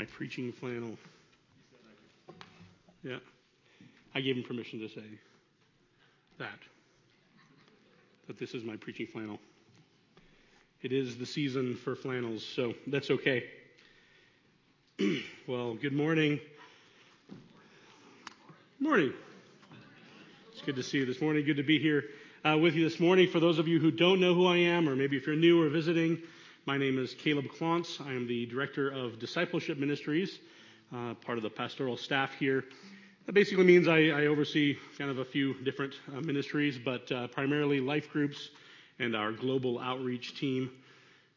My preaching flannel. Yeah. I gave him permission to say that. That this is my preaching flannel. It is the season for flannels, so that's okay. well, good morning. Morning. It's good to see you this morning. Good to be here uh, with you this morning. For those of you who don't know who I am, or maybe if you're new or visiting, my name is Caleb Klontz. I am the Director of Discipleship Ministries, uh, part of the pastoral staff here. That basically means I, I oversee kind of a few different uh, ministries, but uh, primarily life groups and our global outreach team.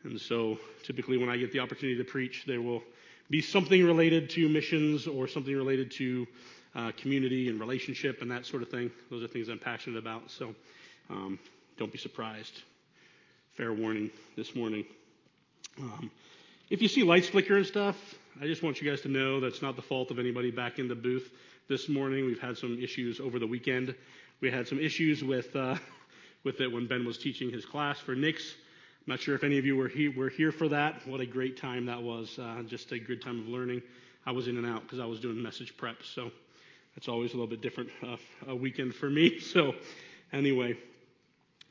And so typically when I get the opportunity to preach, there will be something related to missions or something related to uh, community and relationship and that sort of thing. Those are things I'm passionate about. So um, don't be surprised. Fair warning this morning. Um, if you see lights flicker and stuff, I just want you guys to know that's not the fault of anybody back in the booth this morning. We've had some issues over the weekend. We had some issues with uh, with it when Ben was teaching his class for Nix. I'm not sure if any of you were, he, were here for that. What a great time that was. Uh, just a good time of learning. I was in and out because I was doing message prep. So that's always a little bit different uh, a weekend for me. So anyway,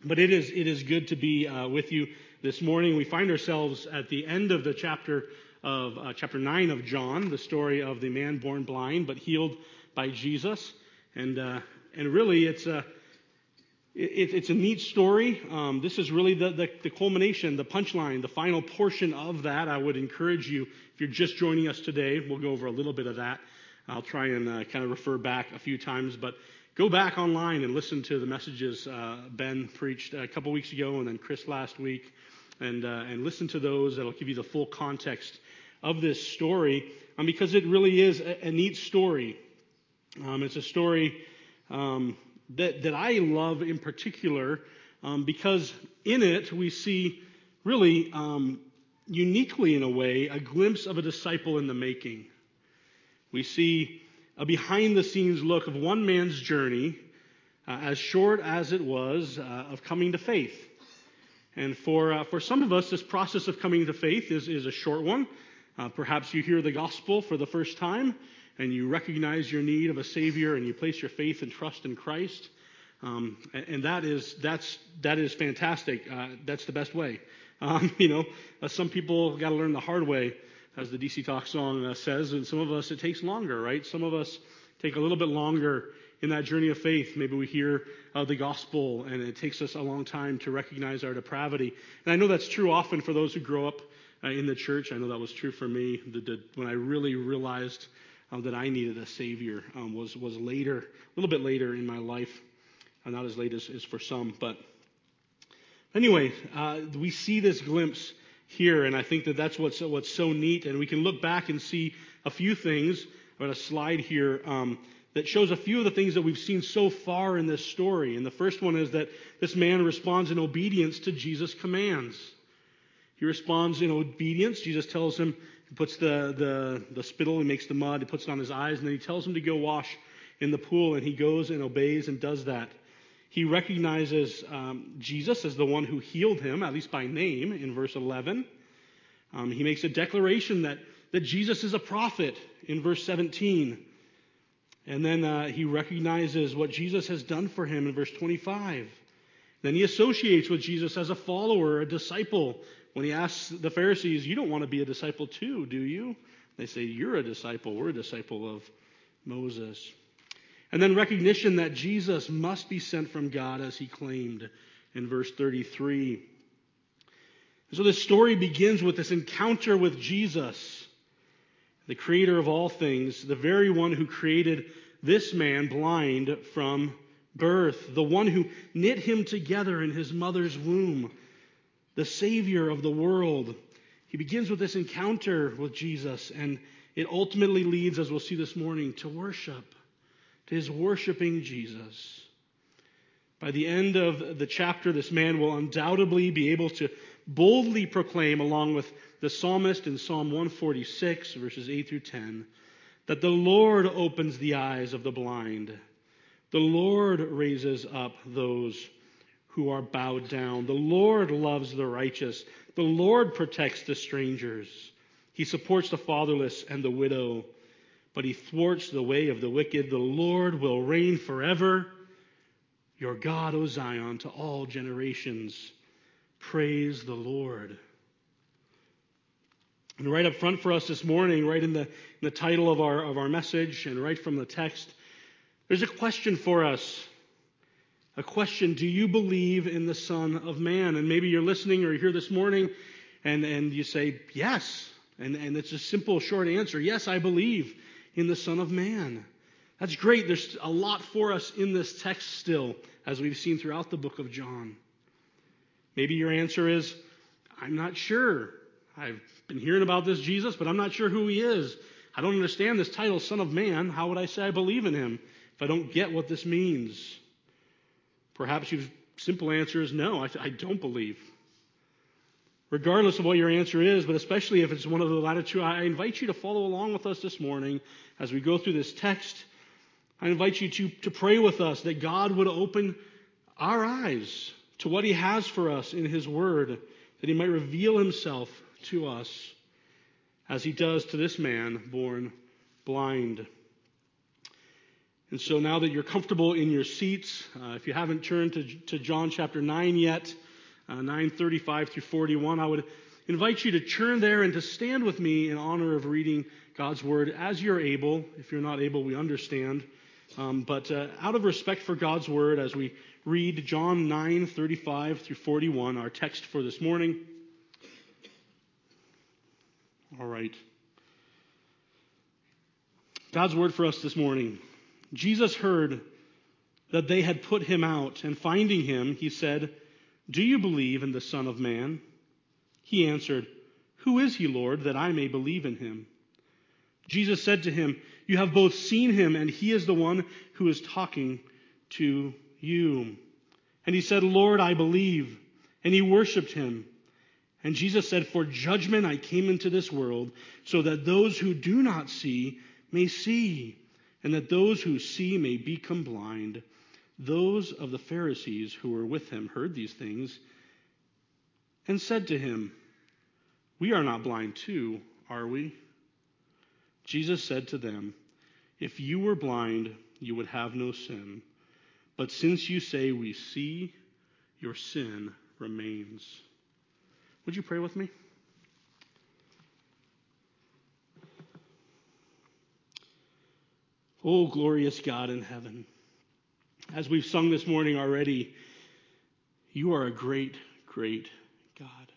but it is it is good to be uh, with you this morning. We find ourselves at the end of the chapter of uh, chapter nine of John, the story of the man born blind but healed by Jesus, and uh, and really it's a it, it's a neat story. Um, this is really the, the, the culmination, the punchline, the final portion of that. I would encourage you, if you're just joining us today, we'll go over a little bit of that. I'll try and uh, kind of refer back a few times, but go back online and listen to the messages uh, Ben preached a couple weeks ago and then Chris last week, and uh, and listen to those. That'll give you the full context of this story, um, because it really is a, a neat story. Um, it's a story um, that that I love in particular um, because in it we see really um, uniquely in a way a glimpse of a disciple in the making. We see a behind the scenes look of one man's journey, uh, as short as it was, uh, of coming to faith. And for, uh, for some of us, this process of coming to faith is, is a short one. Uh, perhaps you hear the gospel for the first time and you recognize your need of a Savior and you place your faith and trust in Christ. Um, and, and, that is that's that is fantastic. Uh, that's the best way. Um, you know, uh, some people got to learn the hard way as the DC Talk song uh, says, and some of us it takes longer, right? Some of us take a little bit longer in that journey of faith. Maybe we hear uh, the gospel and it takes us a long time to recognize our depravity. And I know that's true often for those who grow up uh, in the church. I know that was true for me. The, the, when I really realized uh, that I needed a Savior um, was, was later, a little bit later in my life. Uh, not as late as, as for some, but anyway, uh, we see this glimpse here. And I think that that's what's, what's so neat. And we can look back and see a few things. I've got a slide here um, that shows a few of the things that we've seen so far in this story. And the first one is that this man responds in obedience to Jesus' commands. He responds in obedience. Jesus tells him, he puts the, the, the spittle, he makes the mud, he puts it on his eyes, and then he tells him to go wash in the pool, and he goes and obeys and does that. He recognizes um, Jesus as the one who healed him, at least by name, in verse 11. Um, he makes a declaration that, that Jesus is a prophet in verse 17. And then uh, he recognizes what Jesus has done for him in verse 25. Then he associates with Jesus as a follower, a disciple. When he asks the Pharisees, You don't want to be a disciple too, do you? They say, You're a disciple. We're a disciple of Moses. And then recognition that Jesus must be sent from God as he claimed in verse 33. So this story begins with this encounter with Jesus, the creator of all things, the very one who created this man blind from birth, the one who knit him together in his mother's womb, the savior of the world. He begins with this encounter with Jesus, and it ultimately leads, as we'll see this morning, to worship to his worshiping Jesus. By the end of the chapter, this man will undoubtedly be able to boldly proclaim, along with the psalmist in Psalm 146, verses 8 through 10, that the Lord opens the eyes of the blind. The Lord raises up those who are bowed down. The Lord loves the righteous. The Lord protects the strangers. He supports the fatherless and the widow, but he thwarts the way of the wicked. The Lord will reign forever. Your God, O Zion, to all generations. Praise the Lord. And right up front for us this morning, right in the, in the title of our, of our message and right from the text, there's a question for us. A question Do you believe in the Son of Man? And maybe you're listening or you're here this morning and, and you say, Yes. And, and it's a simple, short answer Yes, I believe in the Son of Man. That's great. There's a lot for us in this text still, as we've seen throughout the book of John. Maybe your answer is, I'm not sure. I've been hearing about this Jesus, but I'm not sure who he is. I don't understand this title, Son of Man. How would I say I believe in him if I don't get what this means? Perhaps your simple answer is no, I, I don't believe regardless of what your answer is, but especially if it's one of the latter two, I invite you to follow along with us this morning as we go through this text. I invite you to, to pray with us that God would open our eyes to what He has for us in His Word, that He might reveal Himself to us as He does to this man born blind. And so now that you're comfortable in your seats, uh, if you haven't turned to, to John chapter 9 yet, uh, 935 through 41. I would invite you to turn there and to stand with me in honor of reading God's word as you're able. If you're not able, we understand. Um, but uh, out of respect for God's word, as we read John 9:35 through 41, our text for this morning. All right. God's word for us this morning. Jesus heard that they had put him out, and finding him, he said, do you believe in the Son of Man? He answered, Who is he, Lord, that I may believe in him? Jesus said to him, You have both seen him, and he is the one who is talking to you. And he said, Lord, I believe. And he worshiped him. And Jesus said, For judgment I came into this world, so that those who do not see may see, and that those who see may become blind. Those of the Pharisees who were with him heard these things and said to him, We are not blind too, are we? Jesus said to them, If you were blind, you would have no sin. But since you say we see, your sin remains. Would you pray with me? Oh, glorious God in heaven. As we've sung this morning already, you are a great, great God.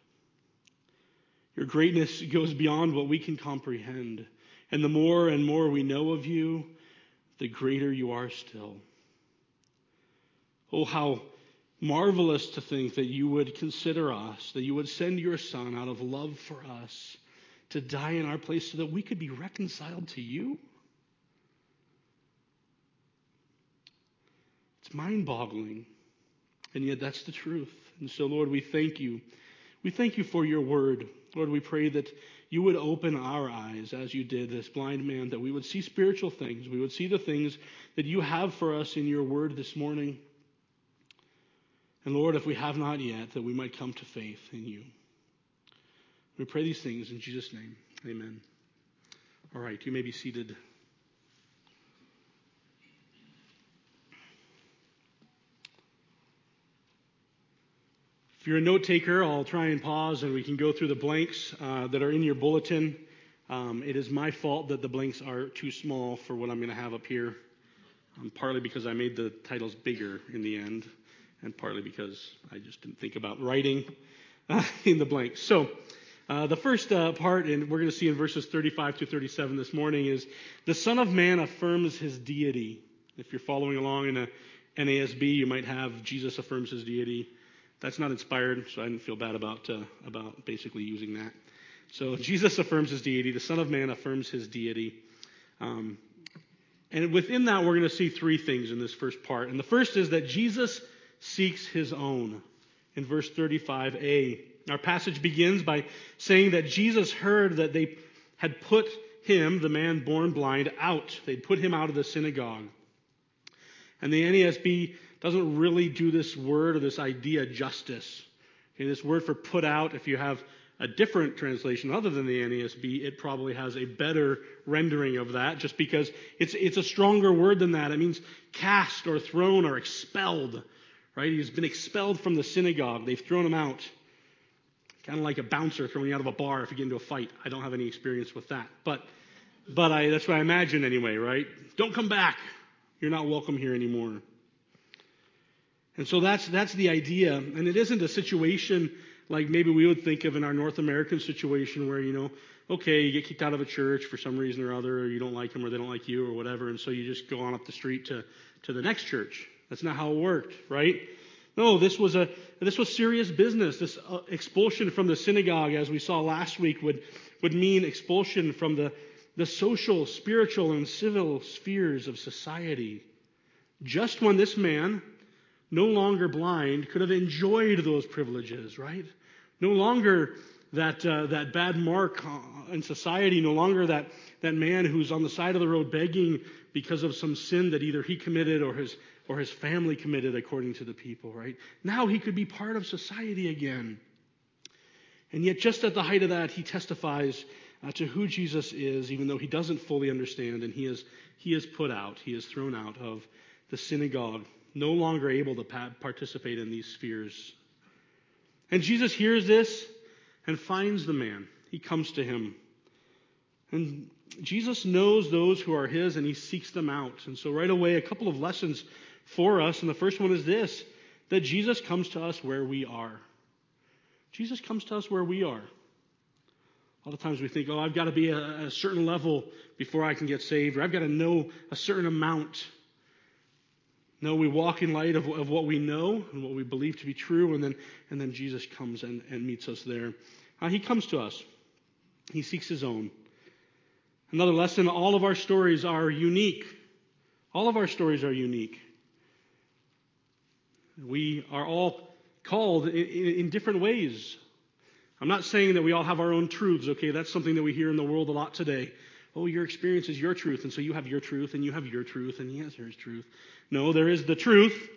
Your greatness goes beyond what we can comprehend. And the more and more we know of you, the greater you are still. Oh, how marvelous to think that you would consider us, that you would send your Son out of love for us to die in our place so that we could be reconciled to you. It's mind boggling. And yet that's the truth. And so, Lord, we thank you. We thank you for your word. Lord, we pray that you would open our eyes as you did this blind man, that we would see spiritual things. We would see the things that you have for us in your word this morning. And Lord, if we have not yet, that we might come to faith in you. We pray these things in Jesus' name. Amen. All right, you may be seated. If you're a note taker, I'll try and pause and we can go through the blanks uh, that are in your bulletin. Um, it is my fault that the blanks are too small for what I'm going to have up here, um, partly because I made the titles bigger in the end, and partly because I just didn't think about writing uh, in the blanks. So, uh, the first uh, part, and we're going to see in verses 35 to 37 this morning, is the Son of Man affirms his deity. If you're following along in a NASB, you might have Jesus affirms his deity. That's not inspired, so I didn't feel bad about, uh, about basically using that. So Jesus affirms his deity. The Son of Man affirms his deity. Um, and within that, we're going to see three things in this first part. And the first is that Jesus seeks his own in verse 35a. Our passage begins by saying that Jesus heard that they had put him, the man born blind, out. They'd put him out of the synagogue. And the NASB doesn't really do this word or this idea justice. Okay, this word for put out, if you have a different translation other than the NASB, it probably has a better rendering of that just because it's, it's a stronger word than that. It means cast or thrown or expelled, right? He's been expelled from the synagogue. They've thrown him out. Kind of like a bouncer throwing you out of a bar if you get into a fight. I don't have any experience with that. But, but I, that's what I imagine anyway, right? Don't come back. You're not welcome here anymore. And so that's, that's the idea. And it isn't a situation like maybe we would think of in our North American situation where, you know, okay, you get kicked out of a church for some reason or other, or you don't like them or they don't like you or whatever, and so you just go on up the street to, to the next church. That's not how it worked, right? No, this was a this was serious business. This uh, expulsion from the synagogue, as we saw last week, would would mean expulsion from the the social, spiritual, and civil spheres of society. Just when this man no longer blind, could have enjoyed those privileges, right? No longer that, uh, that bad mark uh, in society, no longer that, that man who's on the side of the road begging because of some sin that either he committed or his, or his family committed, according to the people, right? Now he could be part of society again. And yet, just at the height of that, he testifies uh, to who Jesus is, even though he doesn't fully understand, and he is, he is put out, he is thrown out of the synagogue no longer able to participate in these spheres. And Jesus hears this and finds the man. He comes to him. And Jesus knows those who are his and he seeks them out. And so, right away, a couple of lessons for us. And the first one is this that Jesus comes to us where we are. Jesus comes to us where we are. A lot of times we think, oh, I've got to be a certain level before I can get saved, or I've got to know a certain amount. No, we walk in light of, of what we know and what we believe to be true, and then, and then Jesus comes and, and meets us there. Uh, he comes to us, He seeks His own. Another lesson all of our stories are unique. All of our stories are unique. We are all called in, in, different ways. I'm not saying that we all have our own truths, okay? That's something that we hear in the world a lot today. Oh, your experience is your truth, and so you have your truth, and you have your truth, and yes, has his truth. No, there is the truth,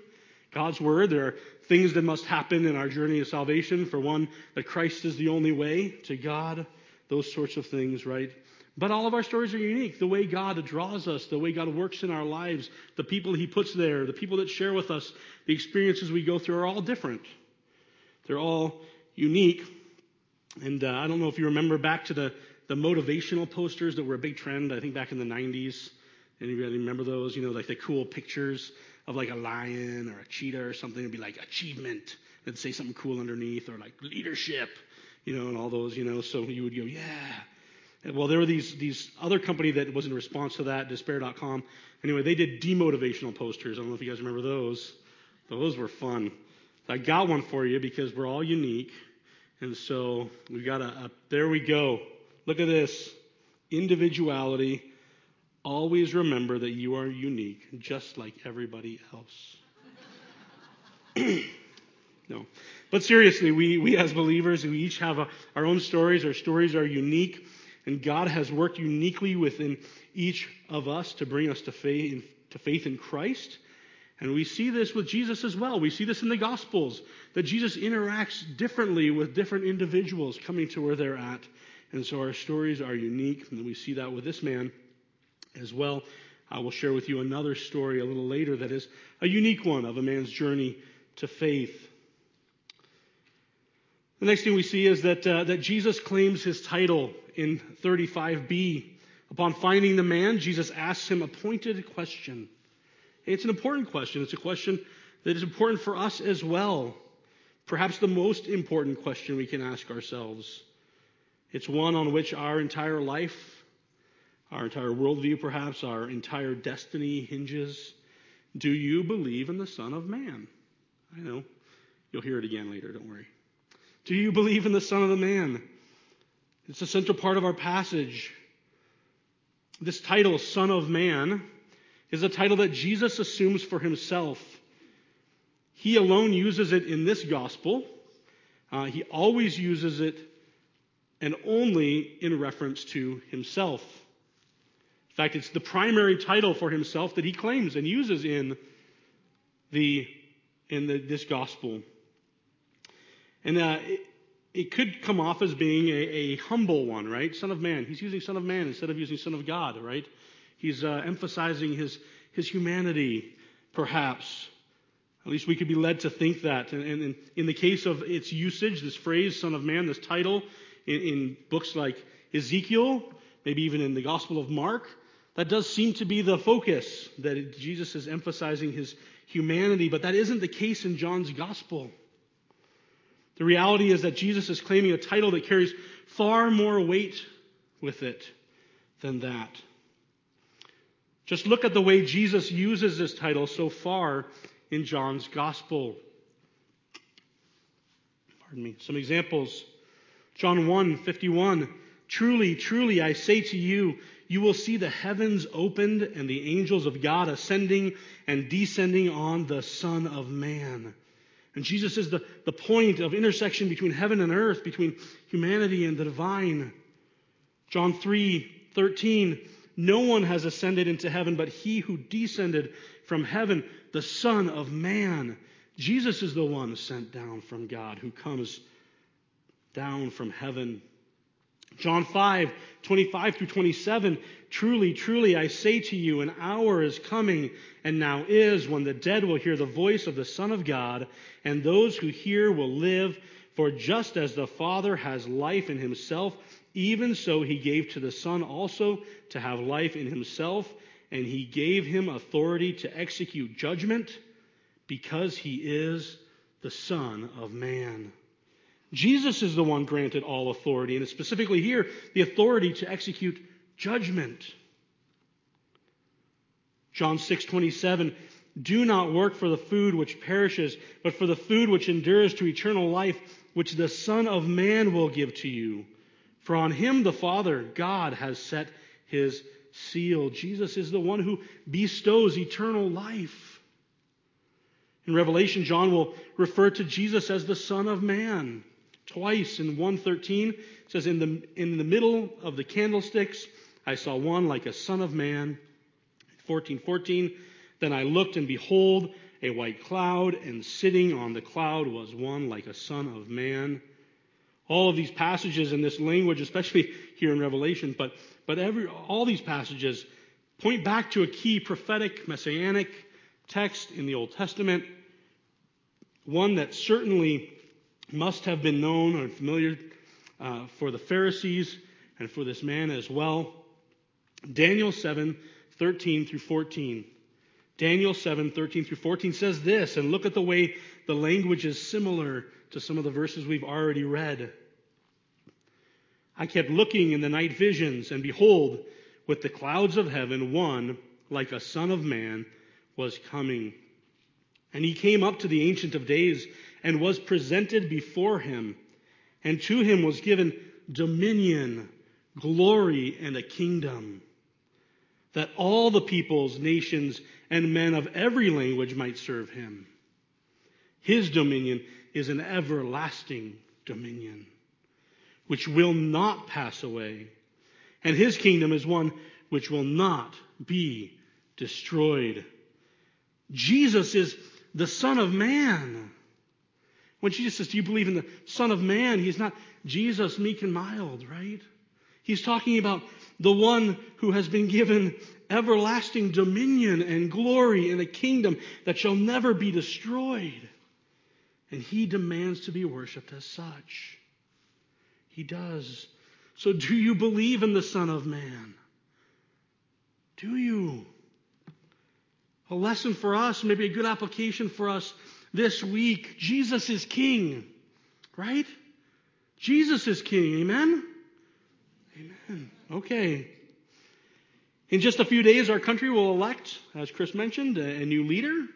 God's word. There are things that must happen in our journey of salvation. For one, that Christ is the only way to God, those sorts of things, right? But all of our stories are unique. The way God draws us, the way God works in our lives, the people He puts there, the people that share with us, the experiences we go through are all different. They're all unique. And uh, I don't know if you remember back to the, the motivational posters that were a big trend, I think back in the 90s. Anybody remember those? You know, like the cool pictures of like a lion or a cheetah or something. It'd be like achievement. It'd say something cool underneath or like leadership, you know, and all those, you know. So you would go, yeah. Well, there were these these other company that was in response to that, Despair.com. Anyway, they did demotivational posters. I don't know if you guys remember those. Those were fun. I got one for you because we're all unique. And so we've got a, a there we go. Look at this. Individuality Always remember that you are unique, just like everybody else. no. But seriously, we, we as believers, we each have a, our own stories. Our stories are unique, and God has worked uniquely within each of us to bring us to faith, to faith in Christ. And we see this with Jesus as well. We see this in the Gospels, that Jesus interacts differently with different individuals coming to where they're at. And so our stories are unique, and we see that with this man as well. I will share with you another story a little later that is a unique one of a man's journey to faith. The next thing we see is that, uh, that Jesus claims his title in 35b. Upon finding the man, Jesus asks him a pointed question. It's an important question. It's a question that is important for us as well. Perhaps the most important question we can ask ourselves. It's one on which our entire life our entire worldview, perhaps, our entire destiny hinges. Do you believe in the Son of Man? I know. You'll hear it again later, don't worry. Do you believe in the Son of the Man? It's a central part of our passage. This title, Son of Man, is a title that Jesus assumes for himself. He alone uses it in this gospel. Uh, he always uses it and only in reference to himself In fact, it's the primary title for himself that he claims and uses in the in the, this gospel. And uh, it could come off as being a, a, humble one, right? Son of man. He's using son of man instead of using son of God, right? He's uh, emphasizing his, his humanity, perhaps. At least we could be led to think that. And, and in the case of its usage, this phrase, son of man, this title, in, in books like Ezekiel, maybe even in the Gospel of Mark, that does seem to be the focus, that Jesus is emphasizing his humanity, but that isn't the case in John's Gospel. The reality is that Jesus is claiming a title that carries far more weight with it than that. Just look at the way Jesus uses this title so far in John's Gospel. Pardon me. Some examples. John 1 51. Truly, truly, I say to you, you will see the heavens opened and the angels of God ascending and descending on the Son of Man. And Jesus is the, the point of intersection between heaven and earth, between humanity and the divine. John 3 13. No one has ascended into heaven but he who descended from heaven, the Son of Man. Jesus is the one sent down from God who comes down from heaven. John 5, 25 through 27. Truly, truly, I say to you, an hour is coming, and now is, when the dead will hear the voice of the Son of God, and those who hear will live. For just as the Father has life in himself, even so he gave to the Son also to have life in himself, and he gave him authority to execute judgment, because he is the Son of Man. Jesus is the one granted all authority, and specifically here, the authority to execute judgment. John 6:27 Do not work for the food which perishes, but for the food which endures to eternal life, which the Son of man will give to you. For on him the Father, God, has set his seal. Jesus is the one who bestows eternal life. In Revelation, John will refer to Jesus as the Son of Man. Twice in 113, it says, in the, in the middle of the candlesticks, I saw one like a son of man. 1414, then I looked and behold a white cloud, and sitting on the cloud was one like a son of man. All of these passages in this language, especially here in Revelation, but, but every, all these passages point back to a key prophetic, messianic text in the Old Testament, one that certainly must have been known or familiar uh, for the Pharisees and for this man as well. Daniel 7 13 through 14. Daniel 7 13 through 14 says this, and look at the way the language is similar to some of the verses we've already read. I kept looking in the night visions, and behold, with the clouds of heaven, one, like a son of man, was coming. And he came up to the Ancient of Days and was presented before him. And to him was given dominion, glory, and a kingdom, that all the peoples, nations, and men of every language might serve him. His dominion is an everlasting dominion, which will not pass away, and his kingdom is one which will not be destroyed. Jesus is the Son of Man. When Jesus says, Do you believe in the Son of Man? He's not Jesus, meek and mild, right? He's talking about the one who has been given everlasting dominion and glory in a kingdom that shall never be destroyed. And he demands to be worshiped as such. He does. So, do you believe in the Son of Man? Do you? A lesson for us, maybe a good application for us this week. Jesus is King, right? Jesus is King. Amen? Amen. Okay. In just a few days, our country will elect, as Chris mentioned, a, new leader.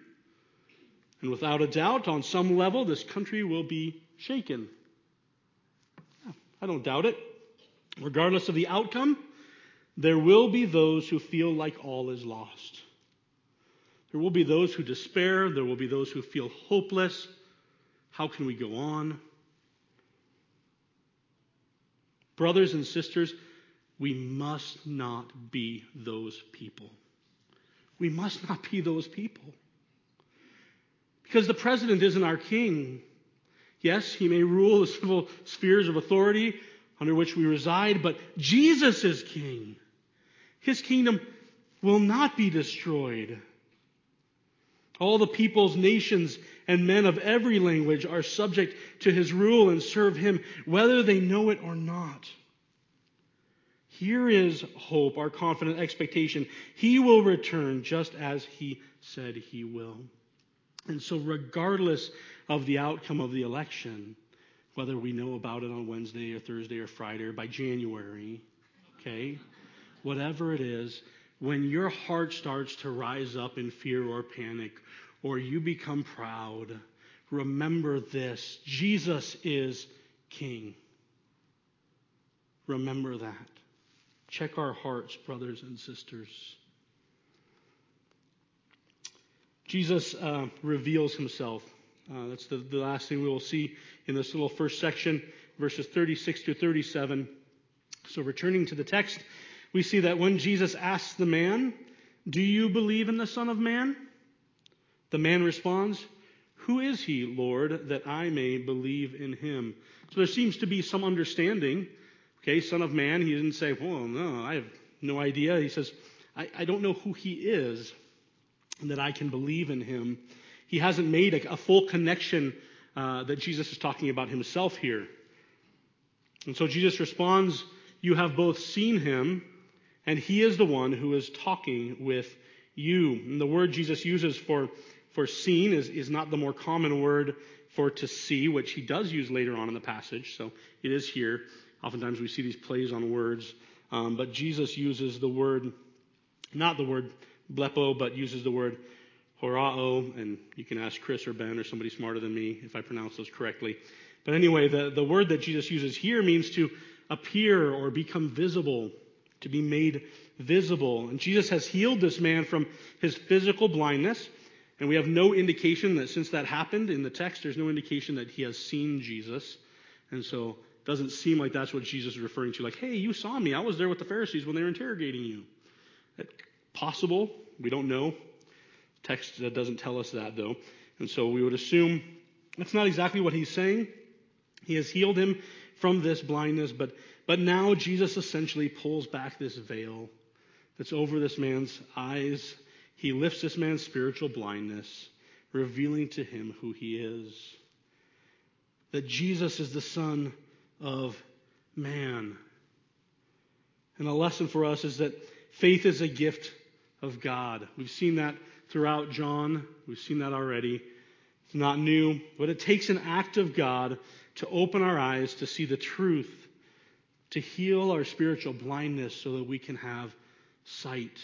And without a doubt, on some level, this country will be shaken. I don't doubt it. Regardless of the outcome, there will be those who feel like all is lost. There will be those who despair. There will be those who feel hopeless. How can we go on? Brothers and sisters, we must not be those people. We must not be those people. Because the president isn't our king. Yes, he may rule the civil spheres of authority under which we reside, but Jesus is king. His kingdom will not be destroyed. All the peoples, nations, and men of every language are subject to his rule and serve him, whether they know it or not. Here is hope, our confident expectation. He will return just as he said he will. And so, regardless of the outcome of the election, whether we know about it on Wednesday or Thursday or Friday or by January, okay, whatever it is, when your heart starts to rise up in fear or panic, or you become proud, remember this Jesus is King. Remember that. Check our hearts, brothers and sisters. Jesus uh, reveals himself. Uh, that's the, the last thing we will see in this little first section, verses 36 to 37. So, returning to the text, we see that when Jesus asks the man, Do you believe in the Son of Man? The man responds, Who is he, Lord, that I may believe in him? So there seems to be some understanding. Okay, Son of Man, he didn't say, Well, no, I have no idea. He says, I, I don't know who he is, and that I can believe in him. He hasn't made a, a full connection uh, that Jesus is talking about himself here. And so Jesus responds, You have both seen him and he is the one who is talking with you. And the word Jesus uses for, for seen is, is not the more common word for to see, which he does use later on in the passage. So it is here. Oftentimes we see these plays on words. Um, but Jesus uses the word, not the word blepo, but uses the word horao. And you can ask Chris or Ben or somebody smarter than me if I pronounce those correctly. But anyway, the, the word that Jesus uses here means to appear or become visible to be made visible. And Jesus has healed this man from his physical blindness. And we have no indication that since that happened in the text, there's no indication that he has seen Jesus. And so it doesn't seem like that's what Jesus is referring to. Like, hey, you saw me. I was there with the Pharisees when they were interrogating you. Possible. We don't know. Text doesn't tell us that, though. And so we would assume that's not exactly what he's saying. He has healed him from this blindness, but but now Jesus essentially pulls back this veil that's over this man's eyes. He lifts this man's spiritual blindness, revealing to him who he is. That Jesus is the Son of man. And a lesson for us is that faith is a gift of God. We've seen that throughout John. We've seen that already. It's not new, but it takes an act of God to open our eyes to see the truth to heal our spiritual blindness so that we can have sight.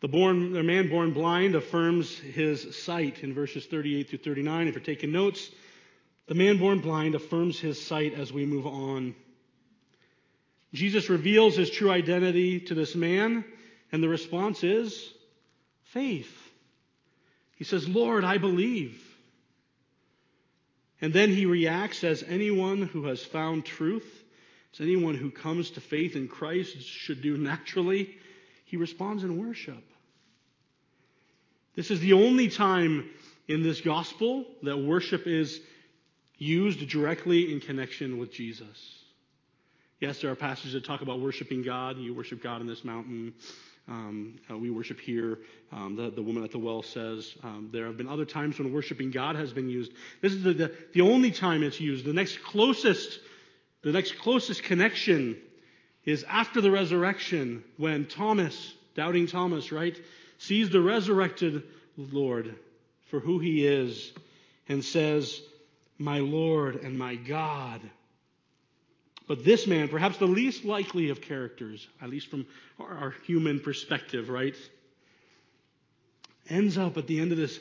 The, born, the man born blind affirms his sight in verses 38 through 39. If you're taking notes, the man born blind affirms his sight as we move on. Jesus reveals his true identity to this man, and the response is faith. He says, Lord, I believe. And then he reacts as anyone who has found truth, as anyone who comes to faith in Christ should do naturally. He responds in worship. This is the only time in this gospel that worship is used directly in connection with Jesus. Yes, there are passages that talk about worshiping God. You worship God in this mountain. Um, uh, we worship here. Um, the, the woman at the well says um, there have been other times when worshiping God has been used. This is the, the, the only time it's used. The next closest, the next closest connection is after the resurrection when Thomas, doubting Thomas, right, sees the resurrected Lord for who he is and says, My Lord and my God. But this man, perhaps the least likely of characters, at least from our, human perspective, right, ends up at the end of this,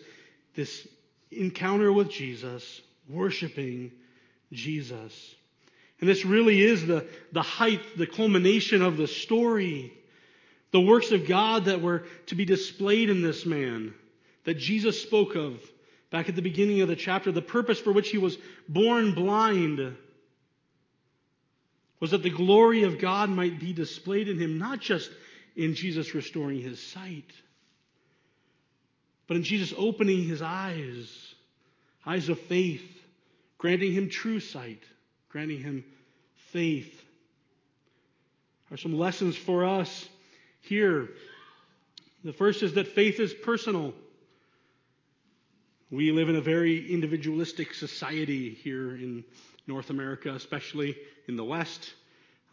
this encounter with Jesus, worshiping Jesus. And this really is the, the height, the culmination of the story. The works of God that were to be displayed in this man, that Jesus spoke of back at the beginning of the chapter, the purpose for which he was born blind was that the glory of God might be displayed in him, not just in Jesus restoring his sight, but in Jesus opening his eyes, eyes of faith, granting him true sight, granting him faith. Are some lessons for us here. The first is that faith is personal. We live in a very individualistic society here in North America, especially in the West,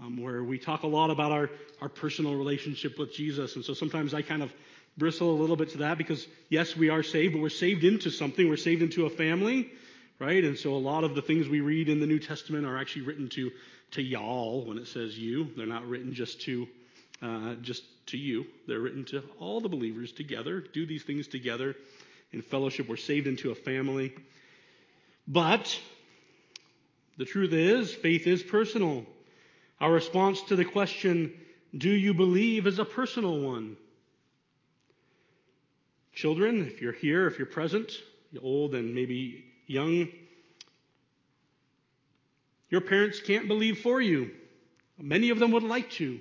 um, where we talk a lot about our, our personal relationship with Jesus. And so sometimes I kind of bristle a little bit to that because, yes, we are saved, but we're saved into something. We're saved into a family, right? And so a lot of the things we read in the New Testament are actually written to, to y'all when it says you. They're not written just to, uh, just to you. They're written to all the believers together. Do these things together in fellowship. We're saved into a family. But the truth is, faith is personal. Our response to the question, do you believe, is a personal one. Children, if you're here, if you're present, you're old and maybe young, your parents can't believe for you. Many of them would like to.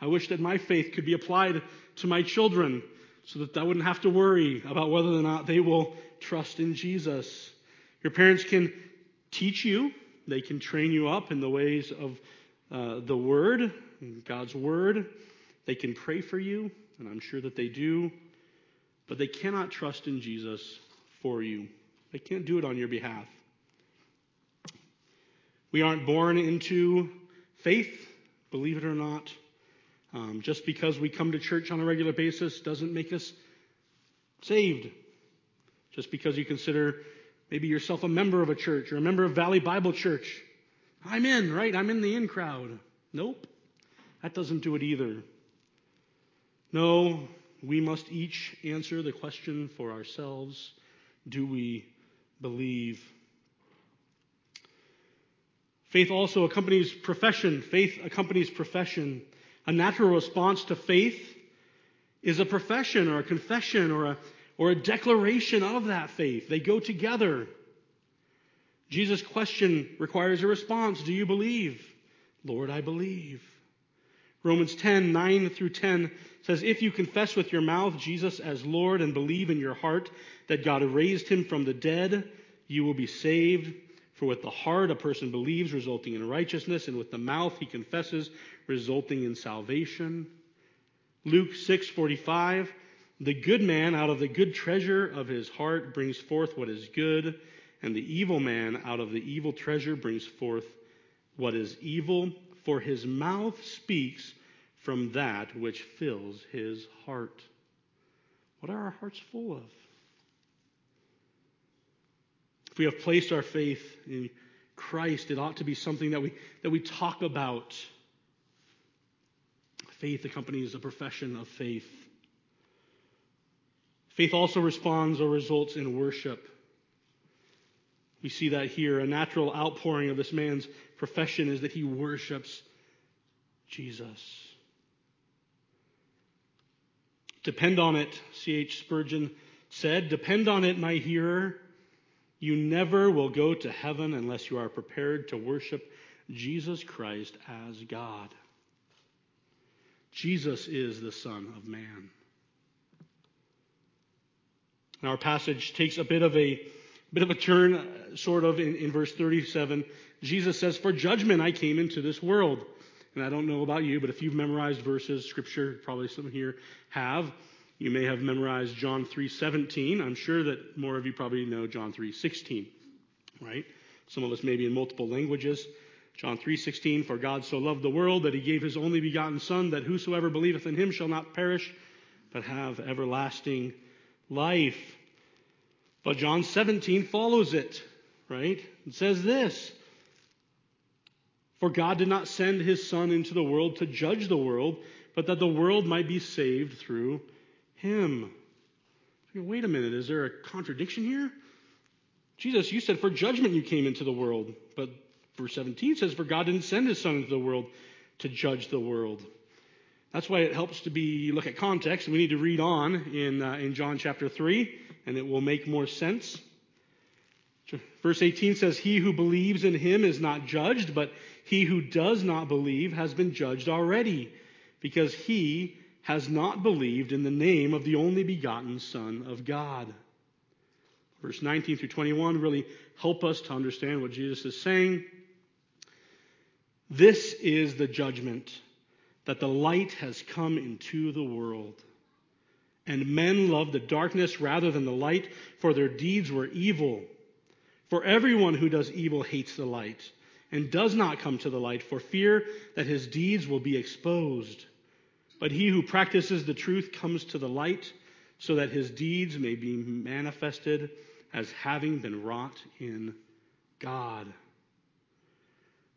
I wish that my faith could be applied to my children so that I wouldn't have to worry about whether or not they will trust in Jesus. Your parents can teach you, they can train you up in the ways of uh, the Word, God's Word. They can pray for you, and I'm sure that they do, but they cannot trust in Jesus for you. They can't do it on your behalf. We aren't born into faith, believe it or not. Um, just because we come to church on a regular basis doesn't make us saved. Just because you consider maybe yourself a member of a church or a member of Valley Bible Church. I'm in, right? I'm in the in crowd. Nope. That doesn't do it either. No, we must each answer the question for ourselves Do we believe? Faith also accompanies profession. Faith accompanies profession. A natural response to faith is a profession or a confession or a, or a declaration of that faith. They go together. Jesus' question requires a response Do you believe? Lord, I believe. Romans 10, 9 through 10 says, If you confess with your mouth Jesus as Lord and believe in your heart that God raised him from the dead, you will be saved. For with the heart a person believes, resulting in righteousness, and with the mouth he confesses, resulting in salvation. Luke 6:45 The good man out of the good treasure of his heart brings forth what is good, and the evil man out of the evil treasure brings forth what is evil, for his mouth speaks from that which fills his heart. What are our hearts full of? If we have placed our faith in Christ, it ought to be something that we, that we talk about. Faith accompanies a profession of faith. Faith also responds or results in worship. We see that here. A natural outpouring of this man's profession is that he worships Jesus. Depend on it, C.H. Spurgeon said. Depend on it, my hearer. You never will go to heaven unless you are prepared to worship Jesus Christ as God. Jesus is the Son of Man. Our passage takes a bit of a bit of a turn, uh, sort of, in, in verse 37. Jesus says, "For judgment I came into this world." And I don't know about you, but if you've memorized verses, scripture, probably some here have. You may have memorized John 3:17. I'm sure that more of you probably know John 3:16, right? Some of us maybe in multiple languages. John 3:16 For God so loved the world that he gave his only begotten son that whosoever believeth in him shall not perish but have everlasting life. But John 17 follows it, right? It says this For God did not send his son into the world to judge the world, but that the world might be saved through him. Wait a minute, is there a contradiction here? Jesus, you said for judgment you came into the world, but verse 17 says, For God didn't send his Son into the world to judge the world. That's why it helps to be look at context. We need to read on in, uh, in John chapter 3, and it will make more sense. Verse 18 says, He who believes in him is not judged, but he who does not believe has been judged already, because he has not believed in the name of the only begotten Son of God. Verse 19 through 21 really help us to understand what Jesus is saying. This is the judgment that the light has come into the world. And men loved the darkness rather than the light, for their deeds were evil. For everyone who does evil hates the light, and does not come to the light for fear that his deeds will be exposed. But he who practices the truth comes to the light, so that his deeds may be manifested as having been wrought in God.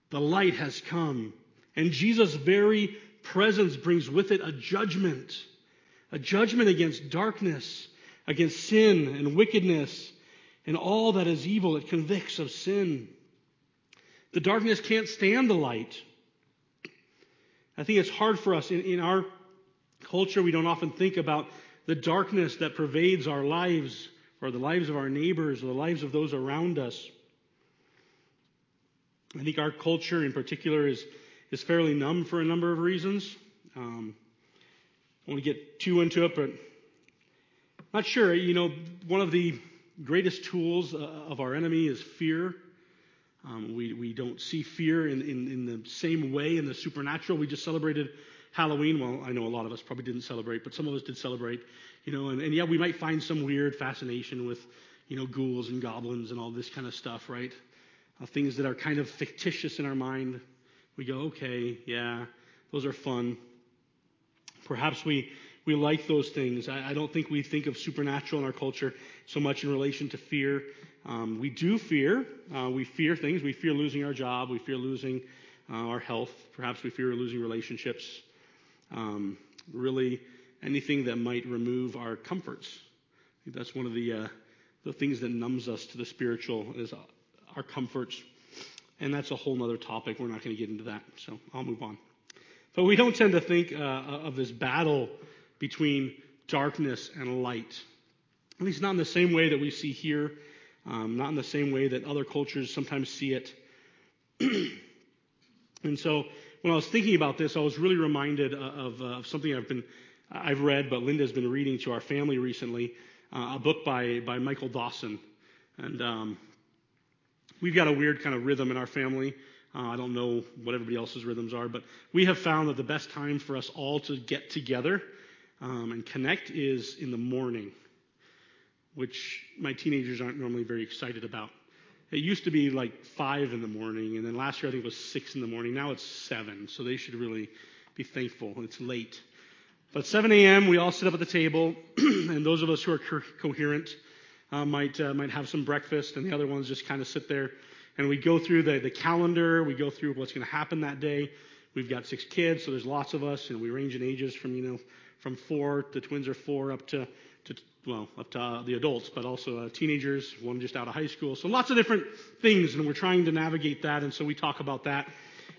The light has come, and Jesus' very presence brings with it a judgment, a judgment against darkness, against sin and wickedness, and all that is evil. It convicts of sin. The darkness can't stand the light. I think it's hard for us in, in our culture. We don't often think about the darkness that pervades our lives, or the lives of our neighbors, or the lives of those around us. I think our culture in particular is, is fairly numb for a number of reasons. Um, I want to get too into it, but not sure. You know, one of the greatest tools uh, of our enemy is fear. Um, we, we don't see fear in, in, in the same way in the supernatural. We just celebrated Halloween. Well, I know a lot of us probably didn't celebrate, but some of us did celebrate. You know, and, and yeah, we might find some weird fascination with, you know, ghouls and goblins and all this kind of stuff, right? uh, things that are kind of fictitious in our mind. We go, okay, yeah, those are fun. Perhaps we, we like those things. I, don't think we think of supernatural in our culture so much in relation to fear. Um, we do fear. Uh, we fear things. We fear losing our job. We fear losing uh, our health. Perhaps we fear losing relationships. Um, really, anything that might remove our comforts. I think that's one of the uh, the things that numbs us to the spiritual is our comforts. And that's a whole other topic. We're not going to get into that. So I'll move on. But we don't tend to think uh, of this battle between darkness and light. At least not in the same way that we see here, um, not in the same way that other cultures sometimes see it. and so when I was thinking about this, I was really reminded of, uh, of something I've been I've read, but Linda's been reading to our family recently, uh, a book by by Michael Dawson, and um, We've got a weird kind of rhythm in our family. Uh, I don't know what everybody else's rhythms are, but we have found that the best time for us all to get together um, and connect is in the morning, which my teenagers aren't normally very excited about. It used to be like five in the morning, and then last year I think it was six in the morning. Now it's seven, so they should really be thankful. It's late. But 7 a.m., we all sit up at the table, and those of us who are co- coherent uh, might uh, might have some breakfast, and the other ones just kind of sit there. And we go through the, the calendar. We go through what's going to happen that day. We've got six kids, so there's lots of us, and we range in ages from you know from four. The twins are four up to to well up to uh, the adults, but also uh, teenagers. One just out of high school. So lots of different things, and we're trying to navigate that. And so we talk about that,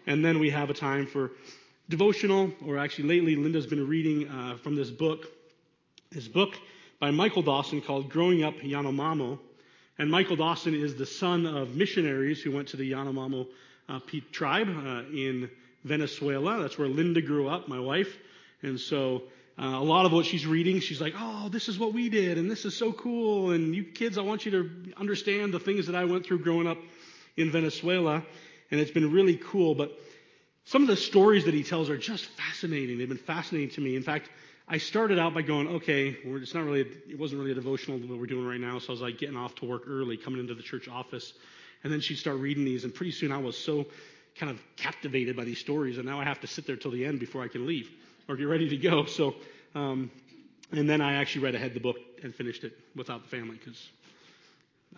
and then we have a time for devotional. Or actually, lately, Linda's been reading uh, from this book. This book by Michael Dawson called Growing Up Yanomamo. And Michael Dawson is the son of missionaries who went to the Yanomamo uh, tribe uh, in Venezuela. That's where Linda grew up, my wife. And so uh, a lot of what she's reading, she's like, oh, this is what we did, and this is so cool. And you kids, I want you to understand the things that I went through growing up in Venezuela. And it's been really cool. But some of the stories that he tells are just fascinating. They've been fascinating to me. In fact, I started out by going, okay, it's not really, it wasn't really a devotional what we're doing right now. So I was like getting off to work early, coming into the church office, and then she'd start reading these, and pretty soon I was so kind of captivated by these stories, and now I have to sit there till the end before I can leave or get ready to go. So, um, and then I actually read ahead the book and finished it without the family because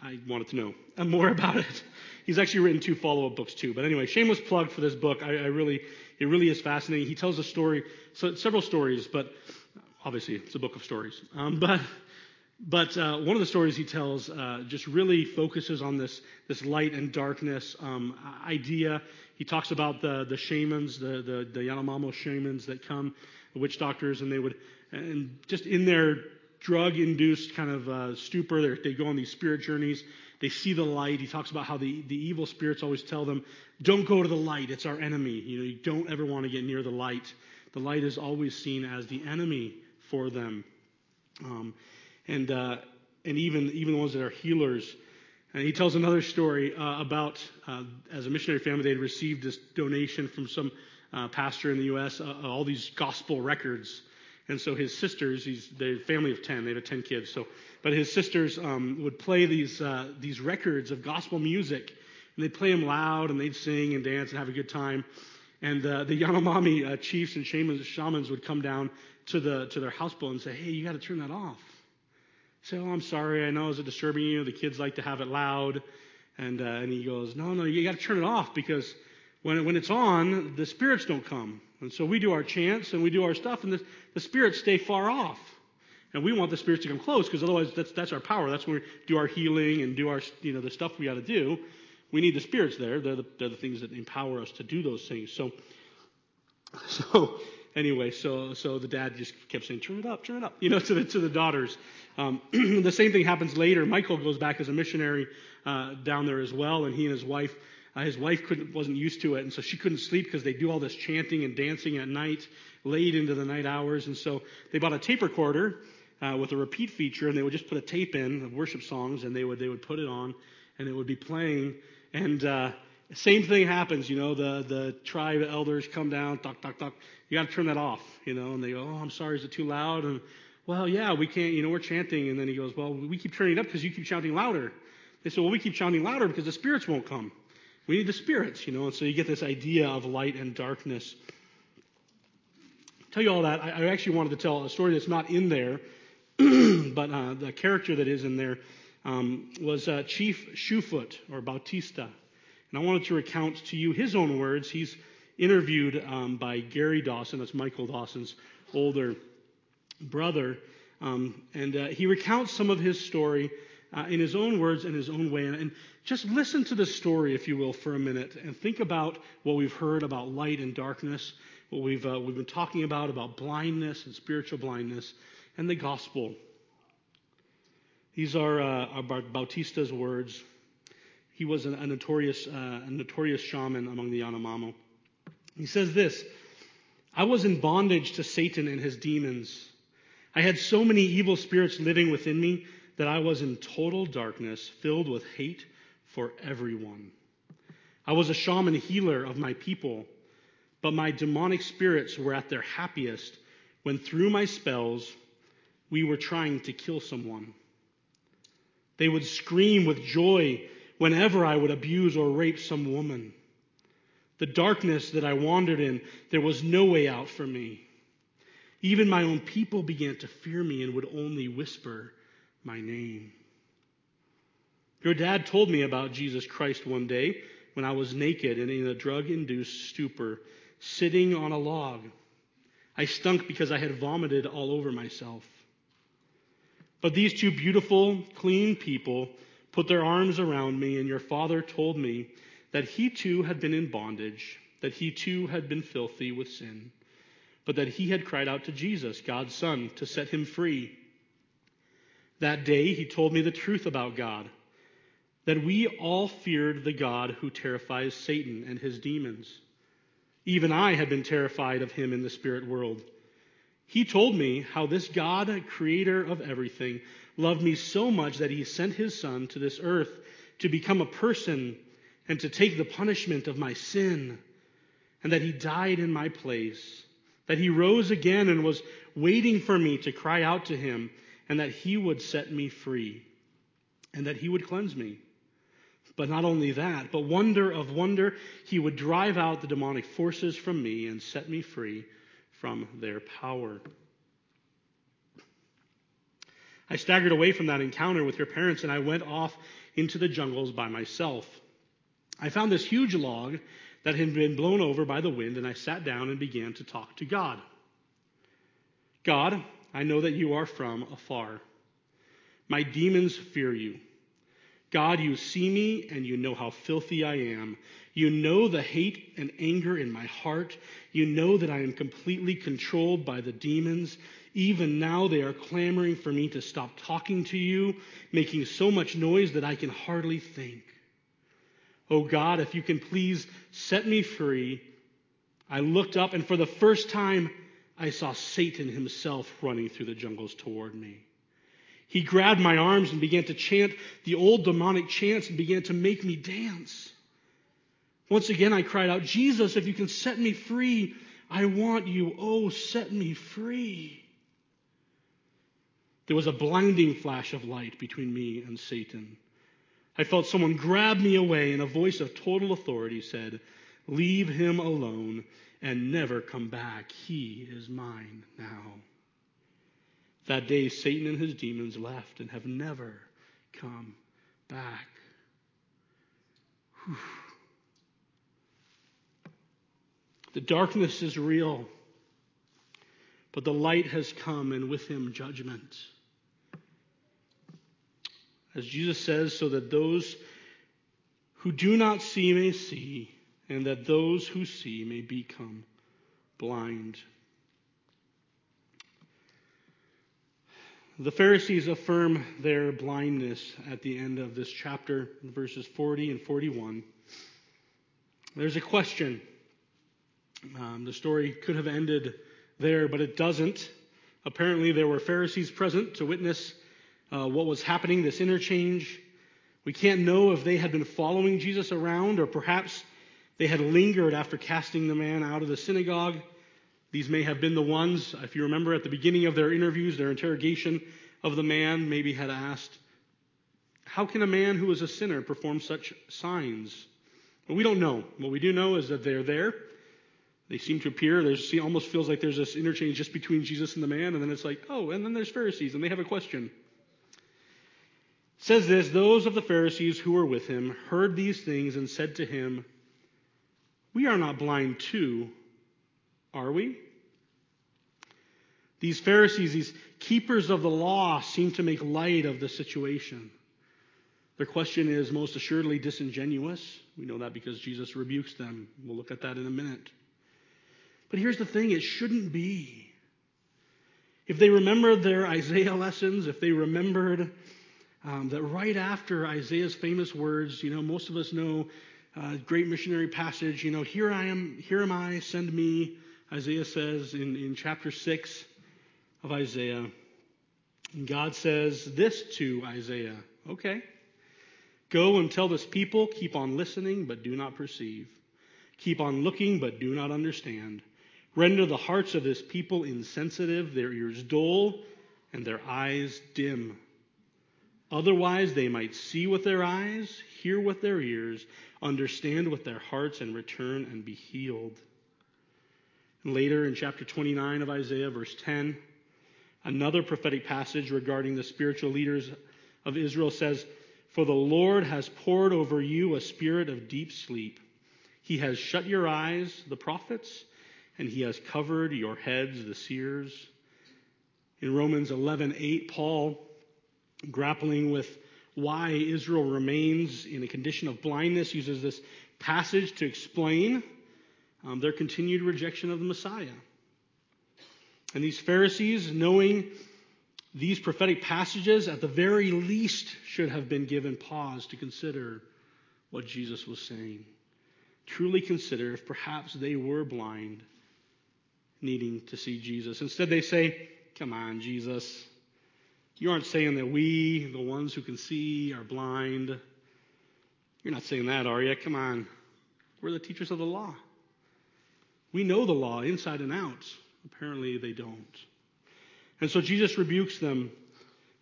I wanted to know more about it. He's actually written two follow-up books too. But anyway, shameless plug for this book. I, I really, it really is fascinating. He tells a story, so several stories, but obviously it's a book of stories. Um, but but uh, one of the stories he tells uh, just really focuses on this this light and darkness um, idea. He talks about the the shamans, the the, the Yanomamo shamans that come, the witch doctors, and they would and just in their drug induced kind of uh, stupor, they go on these spirit journeys. They see the light. He talks about how the, the evil spirits always tell them, don't go to the light. It's our enemy. You know, you don't ever want to get near the light the light is always seen as the enemy for them. Um, and, uh, and even, even the ones that are healers. And he tells another story uh, about, uh, as a missionary family, they had received this donation from some uh, pastor in the U.S., uh, all these gospel records. And so his sisters, he's the family of 10, they have 10 kids. So, but his sisters um, would play these, uh, these records of gospel music. And they'd play them loud and they'd sing and dance and have a good time. And uh, the Yanomami uh, chiefs and shamans, shamans would come down to, the, to their houseboat and say, hey, you got to turn that off. Say, oh, I'm sorry. I know is it disturbing you? The kids like to have it loud. And, uh, and he goes, no, no, you got to turn it off because when, when it's on, the spirits don't come. And so we do our chants and we do our stuff, and the, the spirits stay far off. And we want the spirits to come close because otherwise that's, that's our power. That's when we do our healing and do our, you know, the stuff we got to do. We need the spirits there. They're the, they're the things that empower us to do those things. So, so anyway, so so the dad just kept saying, "Turn it up, turn it up," you know, to the to the daughters. Um, the same thing happens later. Michael goes back as a missionary uh, down there as well, and he and his wife. Uh, his wife couldn't, wasn't used to it, and so she couldn't sleep because they do all this chanting and dancing at night, late into the night hours. And so they bought a tape recorder uh, with a repeat feature, and they would just put a tape in of worship songs, and they would they would put it on, and it would be playing. And uh, same thing happens, you know, the, the tribe elders come down, talk, talk, talk. You got to turn that off, you know, and they go, oh, I'm sorry, is it too loud? And, well, yeah, we can't, you know, we're chanting. And then he goes, well, we keep turning it up because you keep shouting louder. They said, well, we keep shouting louder because the spirits won't come. We need the spirits, you know, and so you get this idea of light and darkness. tell you all that. I, I actually wanted to tell a story that's not in there, but uh, the character that is in there um, was uh, Chief Shoefoot or Bautista. And I wanted to recount to you his own words. He's interviewed um, by Gary Dawson, that's Michael Dawson's older brother. Um, and uh, he recounts some of his story uh, in his own words and his own way. And, and, just listen to the story, if you will, for a minute and think about what we've heard about light and darkness, what we've, uh, we've been talking about, about blindness and spiritual blindness, and the gospel. These are, uh, are Bautista's words he was a, a notorious, uh, a notorious shaman among the Yanomamo. He says this I was in bondage to Satan and his demons. I had so many evil spirits living within me that I was in total darkness, filled with hate for everyone. I was a shaman healer of my people, but my demonic spirits were at their happiest when, through my spells, we were trying to kill someone. They would scream with joy whenever I would abuse or rape some woman. The darkness that I wandered in, there was no way out for me. Even my own people began to fear me and would only whisper my name. Your dad told me about Jesus Christ one day when I was naked and in a drug induced stupor, sitting on a log. I stunk because I had vomited all over myself. But these two beautiful, clean people put their arms around me, and your father told me that he too had been in bondage, that he too had been filthy with sin, but that he had cried out to Jesus, God's Son, to set him free. That day he told me the truth about God, that we all feared the God who terrifies Satan and his demons. Even I had been terrified of him in the spirit world. He told me how this God, creator of everything, loved me so much that he sent his son to this earth to become a person and to take the punishment of my sin, and that he died in my place, that he rose again and was waiting for me to cry out to him, and that he would set me free, and that he would cleanse me. But not only that, but wonder of wonder, he would drive out the demonic forces from me and set me free from their power. I staggered away from that encounter with your parents and I went off into the jungles by myself. I found this huge log that had been blown over by the wind and I sat down and began to talk to God. God, I know that you are from afar. My demons fear you. God, you see me and you know how filthy I am. You know the hate and anger in my heart. You know that I am completely controlled by the demons. Even now they are clamoring for me to stop talking to you, making so much noise that I can hardly think. Oh God, if you can please set me free. I looked up and for the first time I saw Satan himself running through the jungles toward me. He grabbed my arms and began to chant the old demonic chants and began to make me dance. Once again, I cried out, Jesus, if you can set me free, I want you. Oh, set me free. There was a blinding flash of light between me and Satan. I felt someone grab me away, and a voice of total authority said, Leave him alone and never come back. He is mine now. That day, Satan and his demons left and have never come back. Whew. The darkness is real, but the light has come, and with him, judgment. As Jesus says, so that those who do not see may see, and that those who see may become blind. The Pharisees affirm their blindness at the end of this chapter, verses 40 and 41. There's a question. Um, the story could have ended there, but it doesn't. Apparently, there were Pharisees present to witness uh, what was happening, this interchange. We can't know if they had been following Jesus around or perhaps they had lingered after casting the man out of the synagogue. These may have been the ones, if you remember at the beginning of their interviews, their interrogation of the man, maybe had asked, How can a man who is a sinner perform such signs? Well, we don't know. What we do know is that they're there. They seem to appear. There's almost feels like there's this interchange just between Jesus and the man, and then it's like, oh, and then there's Pharisees, and they have a question says this Those of the Pharisees who were with him heard these things and said to him, We are not blind too, are we? These Pharisees, these keepers of the law, seem to make light of the situation. Their question is most assuredly disingenuous. We know that because Jesus rebukes them. We'll look at that in a minute. But here's the thing it shouldn't be. If they remembered their Isaiah lessons, if they remembered um, that right after Isaiah's famous words, you know, most of us know uh, great missionary passage, you know, here I am, here am I, send me, Isaiah says in, in chapter 6 of Isaiah. And God says this to Isaiah, okay, go and tell this people, keep on listening, but do not perceive. Keep on looking, but do not understand. Render the hearts of this people insensitive, their ears dull, and their eyes dim Otherwise, they might see with their eyes, hear with their ears, understand with their hearts, and return and be healed. Later in chapter 29 of Isaiah, verse 10, another prophetic passage regarding the spiritual leaders of Israel says, For the Lord has poured over you a spirit of deep sleep. He has shut your eyes, the prophets, and he has covered your heads, the seers. In Romans 11:8, Paul grappling with why Israel remains in a condition of blindness, uses this passage to explain um, their continued rejection of the Messiah. And these Pharisees, knowing these prophetic passages, at the very least, should have been given pause to consider what Jesus was saying. Truly consider if perhaps they were blind, needing to see Jesus. Instead, they say, Come on, Jesus. You aren't saying that we, the ones who can see, are blind. You're not saying that, are you? Come on. We're the teachers of the law. We know the law inside and out. Apparently, they don't. And so Jesus rebukes them.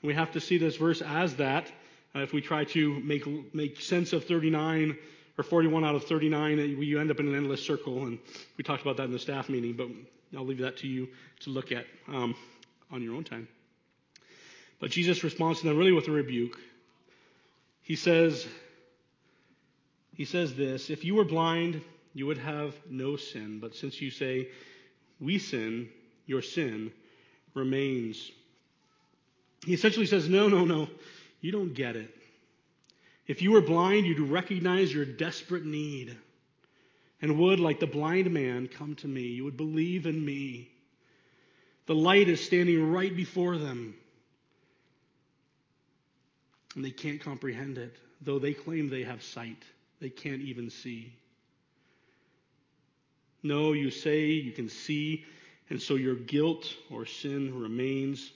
And we have to see this verse as that. Uh, if we try to make, make sense of 39 or 41 out of 39, uh, you end up in an endless circle. And we talked about that in the staff meeting, but I'll leave that to you to look at um, on your own time. But Jesus responds to them really with a rebuke. He says, he says this, if you were blind, you would have no sin. But since you say, we sin, your sin remains. He essentially says, no, no, no, you don't get it. If you were blind, you'd recognize your desperate need and would, like the blind man, come to me. You would believe in me. The light is standing right before them and they can't comprehend it, though they claim they have sight. They can't even see. No, you say you can see and so your guilt or sin remains.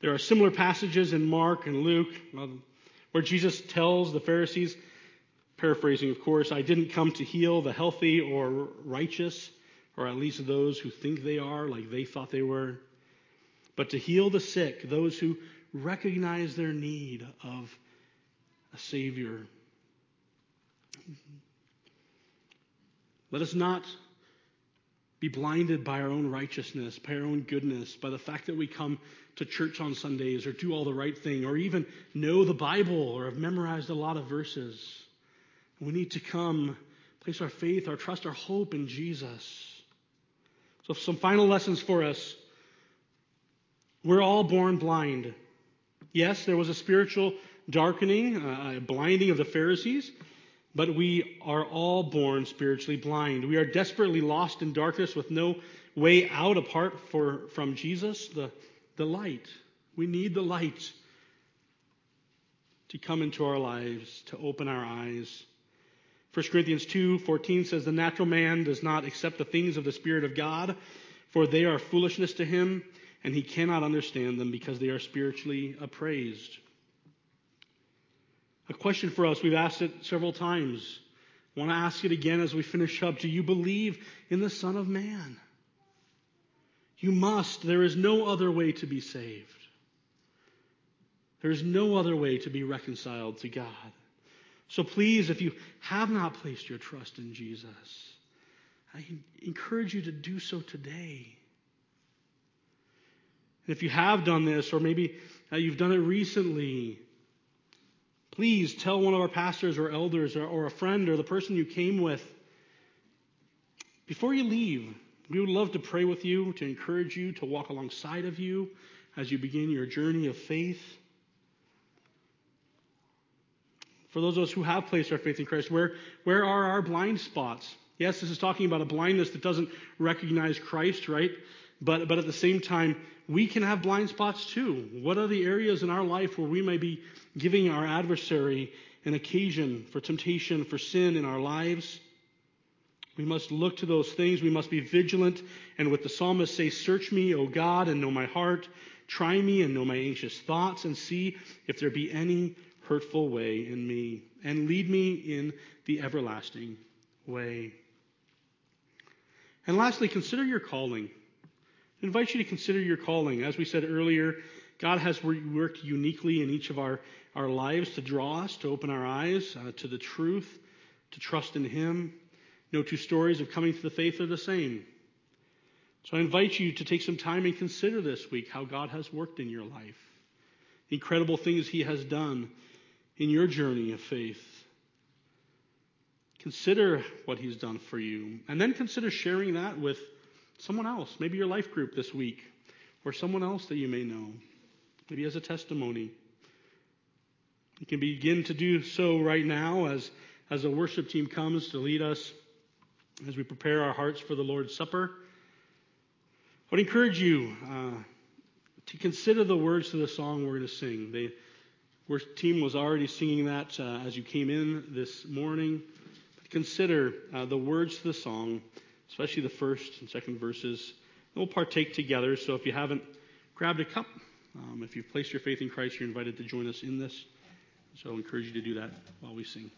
There are similar passages in Mark and Luke um, where Jesus tells the Pharisees, paraphrasing, of course, I didn't come to heal the healthy or righteous, or at least those who think they are, like they thought they were, but to heal the sick, those who recognize their need of a Savior. Let us not be blinded by our own righteousness, by our own goodness, by the fact that we come to church on Sundays or do all the right thing or even know the Bible or have memorized a lot of verses. We need to come, place our faith, our trust, our hope in Jesus. So, some final lessons for us. We're all born blind. Yes, there was a spiritual darkening, a blinding of the Pharisees, but we are all born spiritually blind. We are desperately lost in darkness with no way out apart for, from Jesus, the, the light. We need the light to come into our lives, to open our eyes. 1 Corinthians 2:14 says the natural man does not accept the things of the spirit of God for they are foolishness to him and he cannot understand them because they are spiritually appraised. A question for us, we've asked it several times. I want to ask it again as we finish up. Do you believe in the Son of Man? You must. There is no other way to be saved. There is no other way to be reconciled to God. So please, if you have not placed your trust in Jesus, I encourage you to do so today. If you have done this, or maybe uh, you've done it recently, Please tell one of our pastors or elders or, or a friend or the person you came with before you leave. We would love to pray with you, to encourage you, to walk alongside of you as you begin your journey of faith. For those of us who have placed our faith in Christ, where, where are our blind spots? Yes, this is talking about a blindness that doesn't recognize Christ, right? But, but at the same time, we can have blind spots too. What are the areas in our life where we may be giving our adversary an occasion for temptation, for sin in our lives? We must look to those things. We must be vigilant. And with the psalmist say, Search me, O God, and know my heart. Try me and know my anxious thoughts, and see if there be any hurtful way in me. And lead me in the everlasting way. And lastly, consider your calling. Invite you to consider your calling. As we said earlier, God has worked uniquely in each of our, our lives to draw us, to open our eyes uh, to the truth, to trust in Him. No two stories of coming to the faith are the same. So I invite you to take some time and consider this week how God has worked in your life, incredible things He has done in your journey of faith. Consider what He's done for you, and then consider sharing that with someone else, maybe your life group this week, or someone else that you may know, maybe as a testimony. You can begin to do so right now as, as the worship team comes to lead us as we prepare our hearts for the Lord's Supper. I would encourage you uh, to consider the words to the song we're going to sing. The worship team was already singing that uh, as you came in this morning. Consider uh, the words to the song especially the first and second verses. And we'll partake together. So if you haven't grabbed a cup, um, if you've placed your faith in Christ, you're invited to join us in this. So I encourage you to do that while we sing.